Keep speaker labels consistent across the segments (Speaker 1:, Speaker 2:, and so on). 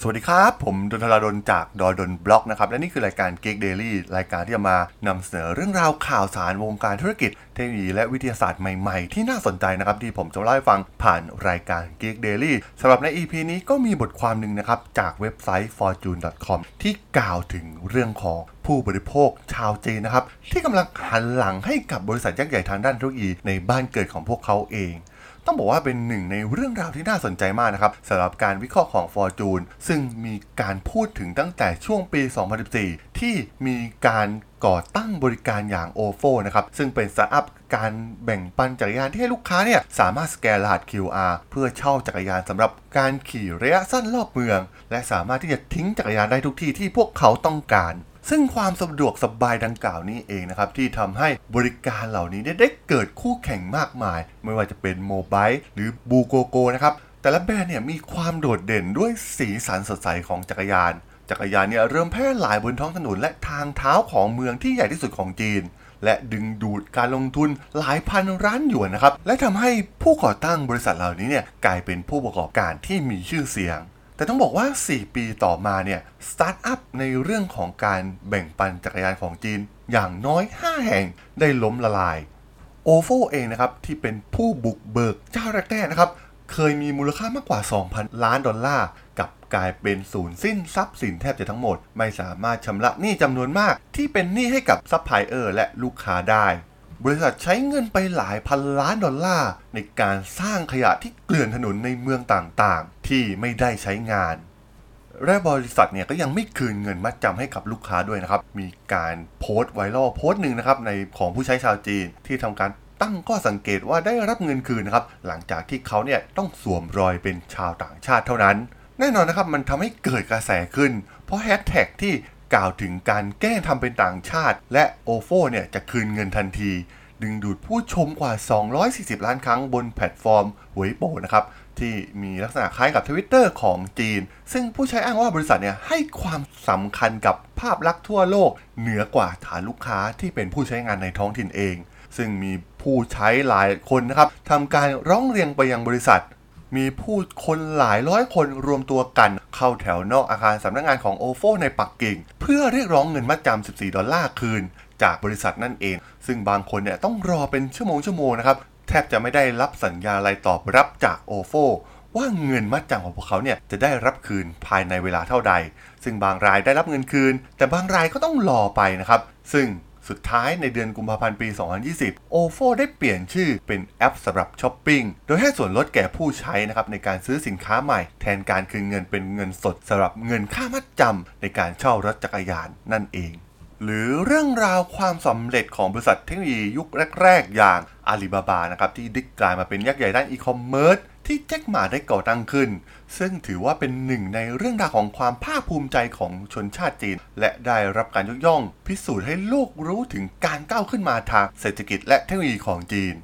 Speaker 1: สวัสดีครับ ผมดนทราดนจากดอดนบล็อกนะครับ และนี่คือรายการ Geek Daily รายการที่จะมานำเสนอเรื่องราวข่าวสารวงการธุรกิจ เทคโนโลยีและวิทยาศาสตร์ใหม่ๆ ที่น่าสนใจนะครับ ที่ผมจะเล่าให้ฟังผ่านรายการ Geek Daily สำหรับใน EP นี้ก็มีบทความหนึ่งนะครับ จากเว็บไซต์ fortune.com ที่กล่าวถึงเรื่องของผู้บริโภคชาวจีนนะครับ ที่กำลังหันหลังให้กับบริษัทยักษ์ใหญ่ทางด้านเทคโนโลยีในบ้านเกิดของพวกเขาเอง ต้องบอกว่าเป็นหนึ่งในเรื่องราวที่น่าสนใจมากนะครับสำหรับการวิเคราะห์ของ Fortune ซึ่งมีการพูดถึงตั้งแต่ช่วงปี 2014 ที่มีการก่อตั้งบริการอย่าง OFO นะครับ ซึ่งเป็นสตาร์ทอัพการแบ่งปันจักรยานที่ให้ลูกค้าเนี่ยสามารถสแกนรหัส QR เพื่อเช่าจักรยานสำหรับการขี่ระยะสั้นรอบเมือง และสามารถที่จะทิ้งจักรยานได้ทุกที่ที่พวกเขาต้องการ ซึ่งความสะดวกสบายดังกล่าวนี้เองนะครับ ที่ทำให้บริการเหล่านี้ได้เกิดคู่แข่งมากมาย ไม่ว่าจะเป็นโมบายหรือบูโกโกนะครับ แต่ละแบรนด์เนี่ยมีความโดดเด่นด้วยสีสันสดใสของจักรยาน จักรยานเนี่ยเริ่มแพร่หลายบนท้องถนนและทางเท้าของเมืองที่ใหญ่ที่สุดของจีนและดึงดูดการลงทุนหลายพันล้านหยวนนะครับ และทำให้ผู้ก่อตั้งบริษัทเหล่านี้เนี่ยกลายเป็นผู้ประกอบการที่มีชื่อเสียง แต่ต้องบอกว่า 4 ปีต่อมาเนี่ย สตาร์ทอัพในเรื่องของการแบ่งปันจักรยานของจีน อย่างน้อย 5 แห่งได้ล้มละลาย OFO เองนะครับ ที่เป็นผู้บุกเบิกเจ้าแรกๆนะครับ เคยมีมูลค่ามากกว่า 2,000 ล้านดอลลาร์กลับกลายเป็นสูญสิ้นทรัพย์สินแทบจะทั้งหมด ไม่สามารถชำระหนี้จำนวนมาก ที่เป็นหนี้ให้กับซัพพลายเออร์และลูกค้าได้ บริษัทใช้เงินไปหลายพันล้านดอลลาร์ ในการสร้างขยะที่เกลื่อนถนนในเมืองต่างๆ ที่ไม่ได้ใช้งาน และบริษัทเนี่ยก็ยังไม่คืนเงินมัดจำให้กับลูกค้าด้วยนะครับ มีการโพสต์ไวรัลโพสต์หนึ่งนะครับในของผู้ใช้ชาวจีนที่ทำการตั้งข้อสังเกตว่าได้รับเงินคืนนะครับ หลังจากที่เขาเนี่ยต้องสวมรอยเป็นชาวต่างชาติเท่านั้น แน่นอนนะครับมันทำให้เกิดกระแสขึ้น เพราะแฮชแท็กที่ กล่าวถึงการแกล้งทำเป็นต่างชาติ และโอโฟเนี่ยจะคืนเงินทันที ดึงดูดผู้ชมกว่า 240 ล้านครั้งบนแพลตฟอร์มหวยโปนะครับที่มีลักษณะคล้ายกับ Twitter ของจีน ซึ่งผู้ใช้อ้างว่าบริษัทเนี่ยให้ความสำคัญกับภาพลักษณ์ทั่วโลก เหนือกว่าฐานลูกค้าที่เป็นผู้ใช้งานในท้องถิ่นเอง ซึ่งมีผู้ใช้หลายคนนะครับทำการร้องเรียนไปยังบริษัท มีผู้คนหลายร้อยคนรวมตัวกัน เข้าแถวนอกอาคารสำนักงานของ OFO ในปักกิ่ง เพื่อเรียกร้องเงินมัดจำ 14 ดอลลาร์คืน จากบริษัทนั่นเอง ซึ่งบางคนเนี่ยต้องรอเป็นชั่วโมงชั่วโมงนะครับแทบจะไม่ได้รับสัญญาอะไรตอบรับจาก OFO ว่าเงินมัดจำของพวกเขาเนี่ยจะได้รับคืนภายในเวลาเท่าใด ซึ่งบางรายได้รับเงินคืน แต่บางรายก็ต้องรอไปนะครับ ซึ่ง สุดท้ายในเดือนกุมภาพันธ์ปี 2020 OFO ได้เปลี่ยนชื่อเป็นแอปสำหรับช้อปปิ้ง โดยให้ส่วนลดแก่ผู้ใช้นะครับในการซื้อสินค้าใหม่ แทนการคืนเงินเป็นเงินสดสำหรับเงินค่ามัดจำในการเช่ารถจักรยานนั่นเอง หรือเรื่องราวความสำเร็จของบริษัทเทคโนโลยียุคแรก ๆ อย่างอาลีบาบานะครับที่ได้กลายมาเป็นยักษ์ใหญ่ด้านอีคอมเมิร์ซ ที่แจ็คหม่าได้ก่อตั้งขึ้น ซึ่งถือว่าเป็นหนึ่งในเรื่องราวของความภาคภูมิใจของชนชาติจีน และได้รับการยกย่อง พิสูจน์ให้โลกรู้ถึงการก้าวขึ้นมาทางเศรษฐกิจและเทคโนโลยีของจีน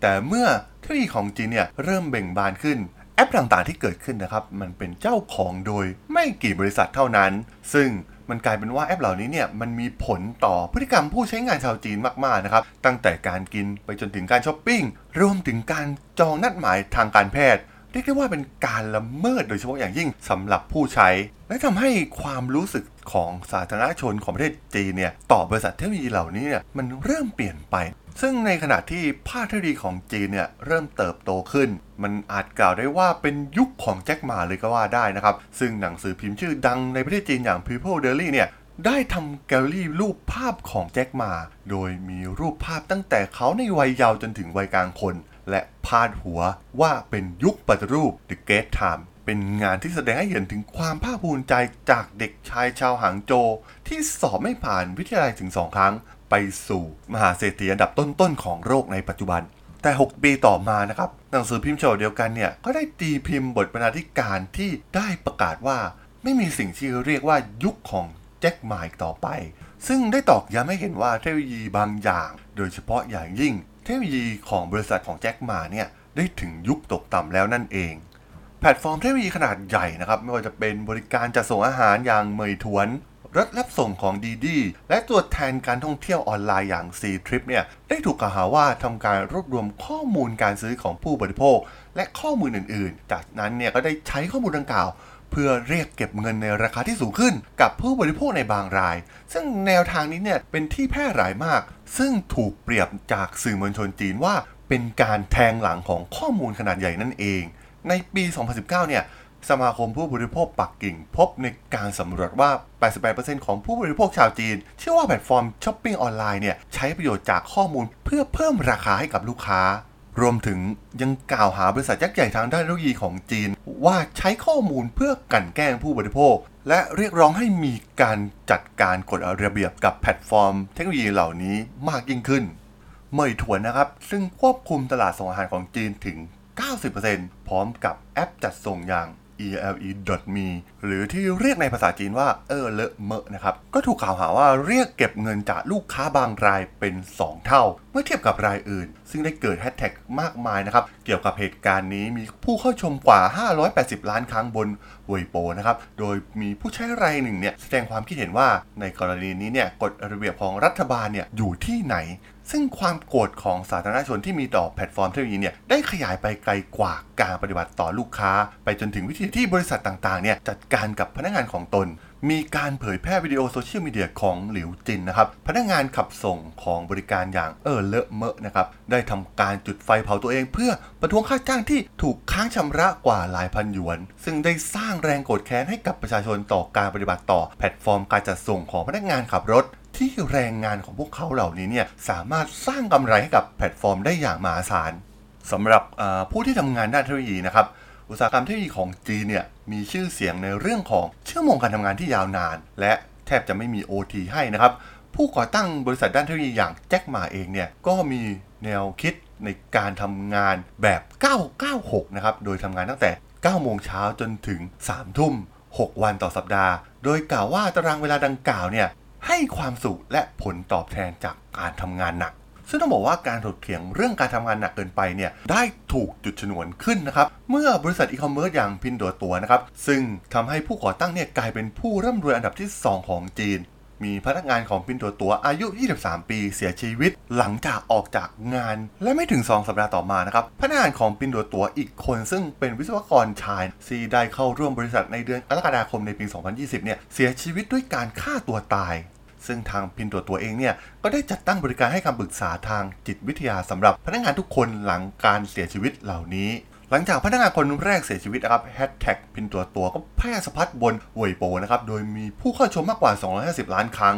Speaker 1: แต่เมื่อเทคโนโลยีของจีนเนี่ยเริ่มเบ่งบานขึ้นแอปต่างๆที่เกิดขึ้นนะครับ มันเป็นเจ้าของโดยไม่กี่บริษัทเท่านั้น ซึ่ง มันกลายเป็นว่าแอปเหล่านี้เนี่ยมันมีผลต่อพฤติกรรมผู้ใช้งานชาวจีนมากๆนะครับตั้งแต่การกินไปจนถึงการช้อปปิ้งรวมถึงการจองนัดหมายทางการแพทย์ เรียกได้ว่าเป็นการละเมิดโดยเฉพาะอย่างยิ่งสำหรับผู้ใช้ และทำให้ความรู้สึกของสาธารณชนของประเทศจีนเนี่ยต่อบริษัทเทคโนโลยีเหล่านี้เนี่ยมันเริ่มเปลี่ยนไป ซึ่งในขณะที่ภาคเทคโนโลยีของจีนเนี่ยเริ่มเติบโตขึ้น มันอาจกล่าวได้ว่าเป็นยุคของแจ็คหมาเลยก็ว่าได้นะครับ ซึ่งหนังสือพิมพ์ชื่อดังในประเทศจีนอย่าง People Daily เนี่ยได้ทำแกลเลอรี่รูปภาพของแจ็คมา โดยมีรูปภาพตั้งแต่เขาในวัยเยาว์จนถึงวัยกลางคน และพาดหัวว่าเป็นยุคปฏิรูป The Great Time เป็นงานที่แสดงให้เห็นถึงความภาคภูมิใจจากเด็กชายชาวหางโจวที่สอบไม่ผ่านวิทยาลัยถึง2ครั้ง ไปสู่มหาเศรษฐีอันดับต้นๆของโลกในปัจจุบัน แต่ 6 ปีต่อมานะครับหนังสือพิมพ์ฉบับเดียวกันเนี่ยก็ได้ตีพิมพ์บทบรรณาธิการที่ได้ประกาศว่า ไม่มีสิ่งที่เรียกว่ายุคของแจ็คหม่าอีกต่อไป ซึ่งได้ตอกย้ำให้เห็นว่าเทคโนโลยีบางอย่าง โดยเฉพาะอย่างยิ่ง เทคโนโลยีของบริษัทของแจ็คหม่าเนี่ยได้ถึงยุคตกต่ำแล้วนั่นเอง แพลตฟอร์มเทคโนโลยีขนาดใหญ่นะครับ ไม่ว่าจะเป็นบริการจัดส่งอาหารอย่าง Meituan รถรับส่งของดีดีและตัวแทนการท่องเที่ยวออนไลน์อย่าง C Trip เนี่ยได้ถูกกล่าวหาว่าทำการรวบรวมข้อมูลการซื้อของผู้บริโภค และข้อมูลอื่น ๆ จากนั้นเนี่ยก็ได้ใช้ข้อมูลดังกล่าว เพื่อเรียกเก็บเงินในราคาที่สูงขึ้น กับผู้บริโภคในบางราย ซึ่งแนวทางนี้เนี่ยเป็นที่แพร่หลายมาก ซึ่งถูกเปรียบจากสื่อมวลชนจีนว่า เป็นการแทงหลังของข้อมูลขนาดใหญ่นั่นเอง ในปี 2019 เนี่ยสมาคมผู้บริโภคปักกิ่ง พบในการสำรวจว่า 88%ของผู้บริโภคชาวจีน เชื่อว่าแพลตฟอร์มช้อปปิ้งออนไลน์เนี่ยใช้ประโยชน์จากข้อมูลเพื่อเพิ่มราคาให้กับลูกค้า รวมถึงยังกล่าวหาบริษัทยักษ์ใหญ่ทางด้านเทคโนโลยีของจีน ว่าใช้ข้อมูลเพื่อกลั่นแกล้งผู้บริโภค และเรียกร้องให้มีการจัดการกฎระเบียบกับแพลตฟอร์ม เทคโนโลยีเหล่านี้มากยิ่งขึ้น Meituan นะครับ ซึ่งควบคุมตลาดส่งอาหารของจีนถึง 90%พร้อมกับแอปจัดส่งอย่าง ele.me หรือที่เรียกในภาษาจีนว่าเออเลอะเมอะนะครับ ก็ถูกกล่าวหาว่าเรียกเก็บเงินจากลูกค้าบางรายเป็น 2 เท่า เมื่อเทียบกับรายอื่น ซึ่งได้เกิดแฮชแท็กมากมายนะครับ เกี่ยวกับเหตุการณ์นี้มีผู้เข้าชมกว่า 580 ล้านครั้งบนเวยโปนะครับ โดยมีผู้ใช้รายหนึ่งเนี่ยแสดงความคิดเห็นว่าในกรณีนี้เนี่ยกฎระเบียบของรัฐบาลเนี่ยอยู่ที่ไหนซึ่งความโกรธของสาธารณชนที่มีต่อแพลตฟอร์มเทคโนโลยีเนี่ยได้ขยายไปไกลกว่าการปฏิบัติต่อลูกค้า ไปจนถึงวิธีที่บริษัทต่างๆเนี่ยจัดการกับพนักงานของตน มีการเผยแพร่วิดีโอโซเชียลมีเดียของหลิวจินนะครับพนักงานขับส่งของบริการอย่าง Ele.me นะครับได้ทำการจุดไฟเผาตัวเอง เพื่อประท้วงค่าจ้างที่ถูกค้างชำระกว่าหลายพันหยวน ซึ่งได้สร้างแรงโกรธแค้นให้กับประชาชนต่อการปฏิบัติต่อแพลตฟอร์มการจัดส่งของพนักงานขับรถ ที่แรงงานของพวกเขาเหล่านี้เนี่ยสามารถสร้างกำไรให้กับแพลตฟอร์มได้อย่างมหาศาลสำหรับผู้ที่ทำงานด้านเทคโนโลยีนะครับอุตสาหกรรมเทคโนโลยีของจีนเนี่ยมีชื่อเสียงในเรื่องของชั่วโมงการทำงานที่ยาวนาน และแทบจะไม่มี OT ให้นะครับผู้ก่อตั้งบริษัทด้านเทคโนโลยีอย่างแจ็คหมาเองเนี่ยก็มีแนวคิดในการทำงานแบบ 996 นะครับ โดยทำงานตั้งแต่ 9 โมงเช้าจนถึง 3 ทุ่ม 6 วันต่อสัปดาห์ โดยกล่าวว่าตารางเวลาดังกล่าวเนี่ย ให้ความสุขและผลตอบแทนจากการทำงานหนัก ซึ่งต้องบอกว่าการถกเถียงเรื่องการทำงานหนักเกินไปเนี่ยได้ถูกจุดชนวนขึ้นนะครับ เมื่อบริษัทอีคอมเมิร์ซอย่างพินโดตัวนะครับ ซึ่งทำให้ผู้ก่อตั้งเนี่ยกลายเป็นผู้ร่ำรวยอันดับที่ 2 ของจีน มีพนักงานของพินโดตัวอายุ 23 ปีเสียชีวิต หลังจากออกจากงาน และไม่ถึง 2 สัปดาห์ต่อมานะครับพนักงานของพินโดตัวอีกคนซึ่งเป็นวิศวกรชายที่ได้เข้าร่วมบริษัทในเดือนกรกฎาคมในปี 2020 เนี่ยเสียชีวิตด้วยการฆ่าตัวตายซึ่งทางพินตัวตัวเองเนี่ย ก็ได้จัดตั้งบริการให้คำปรึกษาทางจิตวิทยาสำหรับพนักงานทุกคนหลังการเสียชีวิตเหล่านี้ หลังจากพนักงานคนแรกเสียชีวิตนะครับแฮชแท็กพินตัวตัวก็แพร่สะพัดบนเว่ยโปนะครับ โดยมีผู้เข้าชมมากกว่า 250 ล้านครั้ง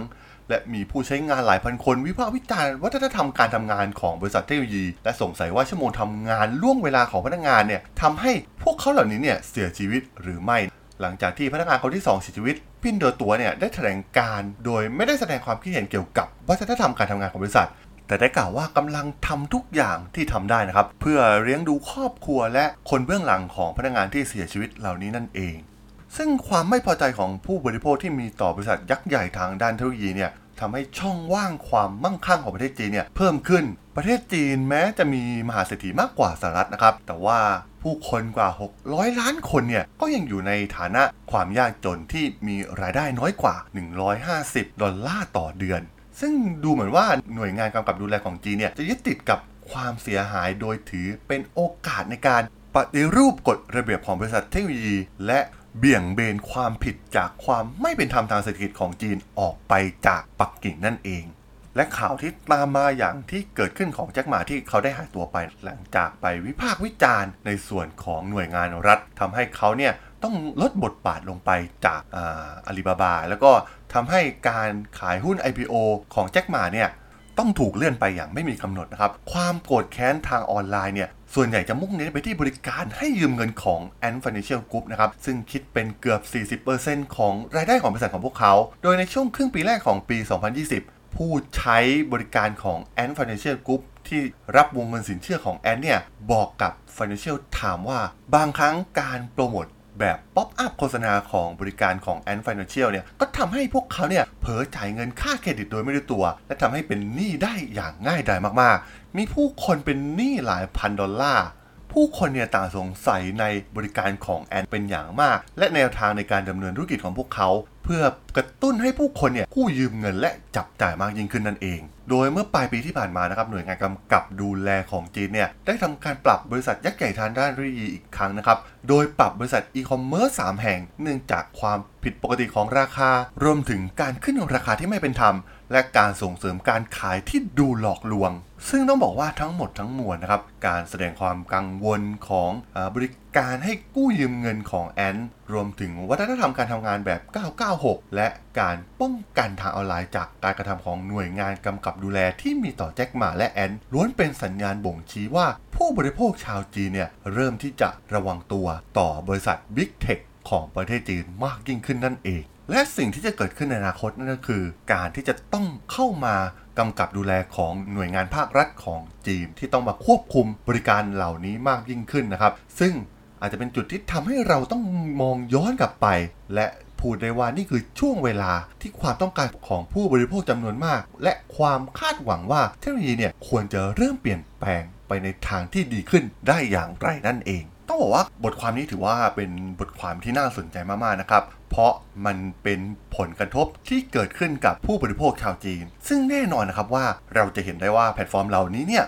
Speaker 1: และมีผู้ใช้งานหลายพันคน วิพากษ์วิจารณ์วัฒนธรรมการทำงานของบริษัทเทคโนโลยี และสงสัยว่าชั่วโมงทำงานล่วงเวลาของพนักงานเนี่ยทำให้พวกเขาเหล่านี้เนี่ยเสียชีวิตหรือไม่ หลังจากที่พนักงานคนที่2เสียชีวิตพินโดตัวเนี่ยได้แถลงการ โดยไม่ได้แสดงความคิดเห็นเกี่ยวกับวัฒนธรรมการทำงานของบริษัท แต่ได้กล่าวว่ากำลังทำทุกอย่างที่ทำได้นะครับ เพื่อเลี้ยงดูครอบครัวและคนเบื้องหลังของพนักงานที่เสียชีวิตเหล่านี้นั่นเอง ซึ่งความไม่พอใจของผู้บริโภคที่มีต่อบริษัทยักษ์ใหญ่ทางด้านเทคโนโลยีเนี่ยทำให้ช่องว่างความมั่งคั่งของประเทศจีนเนี่ยเพิ่มขึ้น ประเทศจีนแม้จะมีมหาเศรษฐีมากกว่าสหรัฐนะครับ แต่ว่าผู้คนกว่า 600 ล้านคนเนี่ยก็ยังอยู่ในฐานะความยากจนที่มีรายได้น้อยกว่า 150 ดอลลาร์ต่อเดือน ซึ่งดูเหมือนว่าหน่วยงานกำกับดูแลของจีนเนี่ยจะยึดติดกับความเสียหายโดยถือเป็นโอกาสในการปฏิรูปกฎระเบียบของบริษัทเทคโนโลยี และเบี่ยงเบนความผิดจากความไม่เป็นธรรมทางเศรษฐกิจของจีนออกไปจากปักกิ่งนั่นเอง และข่าวที่ตามมาอย่างที่เกิดขึ้นของแจ็คหมาที่เขาได้หายตัวไปหลังจากไปวิพากษ์วิจารณ์ในส่วนของหน่วยงานรัฐทำให้เขาเนี่ย ต้องลดบทบาทลงไปจากอาลีบาบา แล้วก็ทำให้การขายหุ้น IPO ของแจ็คหมาเนี่ยต้องถูกเลื่อนไปอย่างไม่มีกำหนดนะครับ ความโกรธแค้นทางออนไลน์เนี่ย ส่วนใหญ่จะมุ่งเน้นไปที่บริการให้ยืมเงินของ Ant Financial Group นะครับ ซึ่งคิดเป็นเกือบ 40%ของรายได้ของบริษัทของพวกเขา โดยในช่วงครึ่งปีแรกของปี 2020 ผู้ใช้บริการของ Ant Financial Group ที่รับวงเงินสินเชื่อของ Ant เนี่ย บอกกับ Financial ถามว่าบางครั้งการโปรโมท แบบ pop-up โฆษณาของบริการของ Ant Financial เนี่ยก็ทำให้พวกเขาเนี่ยเผลอจ่ายเงินค่าเครดิตโดยไม่รู้ตัว และทำให้เป็นหนี้ได้อย่างง่ายดายมากๆ มีผู้คนเป็นหนี้หลายพันดอลลาร์ ผู้คนเนี่ยต่างสงสัยในบริการของแอนเป็นอย่างมาก และแนวทางในการดำเนินธุรกิจของพวกเขา เพื่อกระตุ้นให้ผู้คนเนี่ยกู้ยืมเงินและจับจ่ายมากยิ่งขึ้นนั่นเอง โดยเมื่อปลายปีที่ผ่านมานะครับหน่วยงานกำกับดูแลของจีนเนี่ยได้ทำการปรับบริษัทยักษ์ใหญ่ทางด้านเทคโนโลยีอีกครั้งนะครับโดยปรับบริษัทอีคอมเมิร์ซสามแห่งเนื่องจากความผิดปกติของราคารวมถึงการขึ้นราคาที่ไม่เป็นธรรม และการส่งเสริมการขายที่ดูหลอกลวง ซึ่งต้องบอกว่าทั้งหมดทั้งมวลนะครับ การแสดงความกังวลของอบริการให้กู้ยืมเงินของแอนรวมถึงวัฒนธรรมการทำงานแบบ 996 และการป้องกันทางออนไลน์จากการกระทำของหน่วยงานกำกับดูแลที่มีต่อแจ็คหมาและแอนล้วนเป็นสัญญาณบ่งชี้ว่า ผู้บริโภคชาวจีนเนี่ยเริ่มที่จะระวังตัวต่อบริษัท Big Tech ของประเทศจีนมากยิ่งขึ้นนั่นเอง และสิ่งที่จะเกิดขึ้นในอนาคตนั่นก็คือ การที่จะต้องเข้ามากำกับดูแลของหน่วยงานภาครัฐของจีน ที่ต้องมาควบคุมบริการเหล่านี้มากยิ่งขึ้นนะครับ ซึ่งอาจจะเป็นจุดที่ทำให้เราต้องมองย้อนกลับไป และพูดได้ว่านี่คือช่วงเวลาที่ความต้องการของผู้บริโภคจำนวนมาก และความคาดหวังว่าเทคโนโลยีเนี่ยควรจะเริ่มเปลี่ยนแปลงไปในทางที่ดีขึ้นได้อย่างไรนั่นเอง ต้องบอกว่าบทความนี้ถือว่าเป็นบทความที่น่าสนใจมากๆนะครับ เพราะมันเป็นผลกระทบที่เกิดขึ้นกับผู้บริโภคชาวจีน ซึ่งแน่นอนนะครับว่าเราจะเห็นได้ว่าแพลตฟอร์มเหล่านี้เนี่ย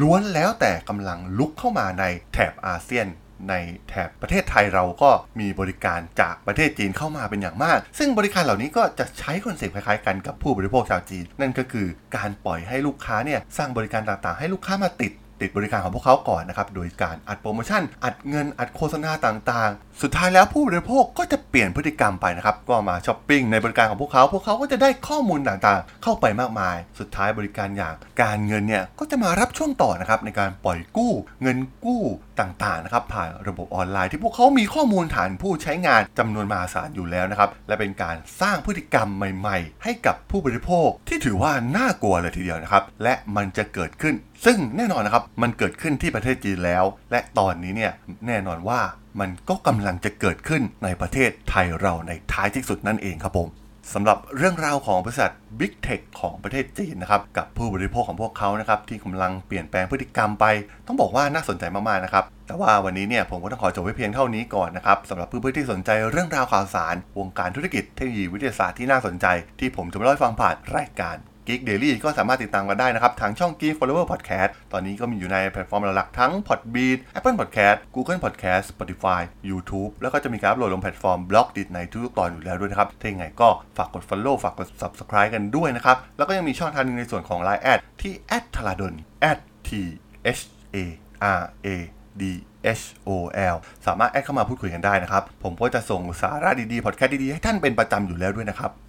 Speaker 1: ล้วนแล้วแต่กำลังรุกเข้ามาในแถบอาเซียนในแถบประเทศไทยเราก็มีบริการจากประเทศจีนเข้ามาเป็นอย่างมาก ซึ่งบริการเหล่านี้ก็จะใช้คอนเซ็ปต์คล้ายๆกันกับผู้บริโภคชาวจีน นั่นก็คือการปล่อยให้ลูกค้าเนี่ยสร้างบริการต่างๆ ให้ลูกค้ามาติด ติดบริการของพวกเขาก่อนนะครับ โดยการอัดโปรโมชั่น อัดเงิน อัดโฆษณาต่างๆ สุดท้ายแล้วผู้บริโภคก็จะเปลี่ยนพฤติกรรมไปนะครับ ก็มาช้อปปิ้งในบริการของพวกเขา พวกเขาก็จะได้ข้อมูลต่างๆ เข้าไปมากมาย สุดท้ายบริการอย่างการเงินเนี่ยก็จะมารับช่วงต่อนะครับในการปล่อยกู้ เงินกู้ต่างๆนะครับผ่านระบบออนไลน์ ที่พวกเขามีข้อมูลฐานผู้ใช้งานจำนวนมหาศาลอยู่แล้วนะครับ และเป็นการสร้างพฤติกรรมใหม่ ๆ ให้กับผู้บริโภคที่ถือว่าน่ากลัวเลยทีเดียวนะครับ และมันจะเกิดขึ้น ซึ่งแน่นอนนะครับ มันเกิดขึ้นที่ประเทศจีนแล้ว และตอนนี้เนี่ยแน่นอนว่ามันก็กำลังจะเกิดขึ้นในประเทศไทยเราในท้ายที่สุดนั่นเองครับผมสำหรับเรื่องราวของบริษัท Big Tech ของประเทศจีนนะครับกับผู้บริโภคของพวกเขานะครับที่กำลังเปลี่ยนแปลงพฤติกรรมไป ต้องบอกว่าน่าสนใจมากๆนะครับแต่ว่าวันนี้เนี่ยผมก็ต้องขอจบไว้เพียงเท่านี้ก่อนนะครับสำหรับเพื่อนๆที่สนใจเรื่องราวข่าวสาร วงการธุรกิจเทคโนโลยีวิทยาศาสตร์ที่น่าสนใจ ที่ผมจะมาเล่าให้ฟังผ่านรายการ Geek Daily ก็สามารถติดตามกันได้นะครับ ทางช่อง Geek Follower Podcast ตอนนี้ก็มีอยู่ในแพลตฟอร์มหลักๆทั้ง Podbean Apple Podcast Google Podcast Spotify YouTube แล้วก็จะมีการอัปโหลดลงแพลตฟอร์ม Blockdit ในทุกตอนอยู่แล้วด้วยนะครับถ้าอย่างไรก็ฝากกด Follow ฝากกด Subscribe กันด้วยนะครับ แล้วก็ยังมีช่องทางหนึงในส่วนของ Line แอดที่ t h a l a d o n t h a r a d H O L สามารถ add เข้ามาพูดคุยกันได้นะครับ ผมก็จะส่งสาระดีๆ พอดแคสต์ดีๆ ให้ท่านเป็นประจำอยู่แล้วด้วยนะครับ